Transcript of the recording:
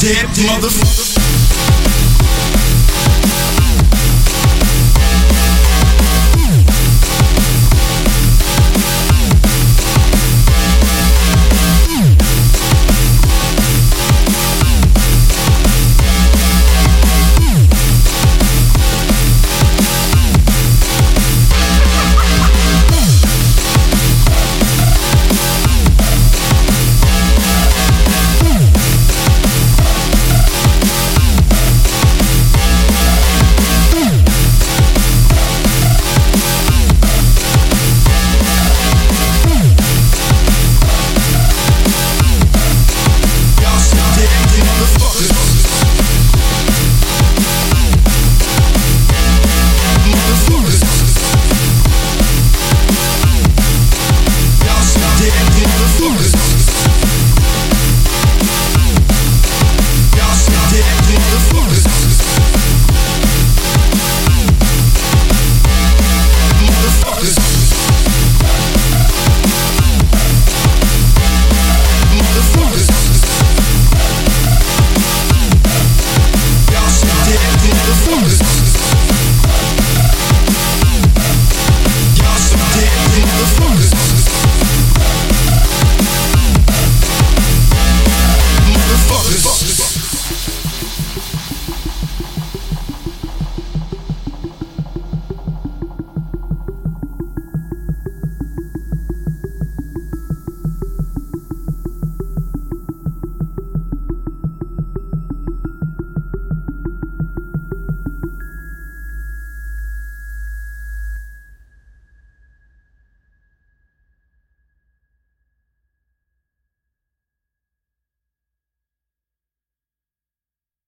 dead motherfucker.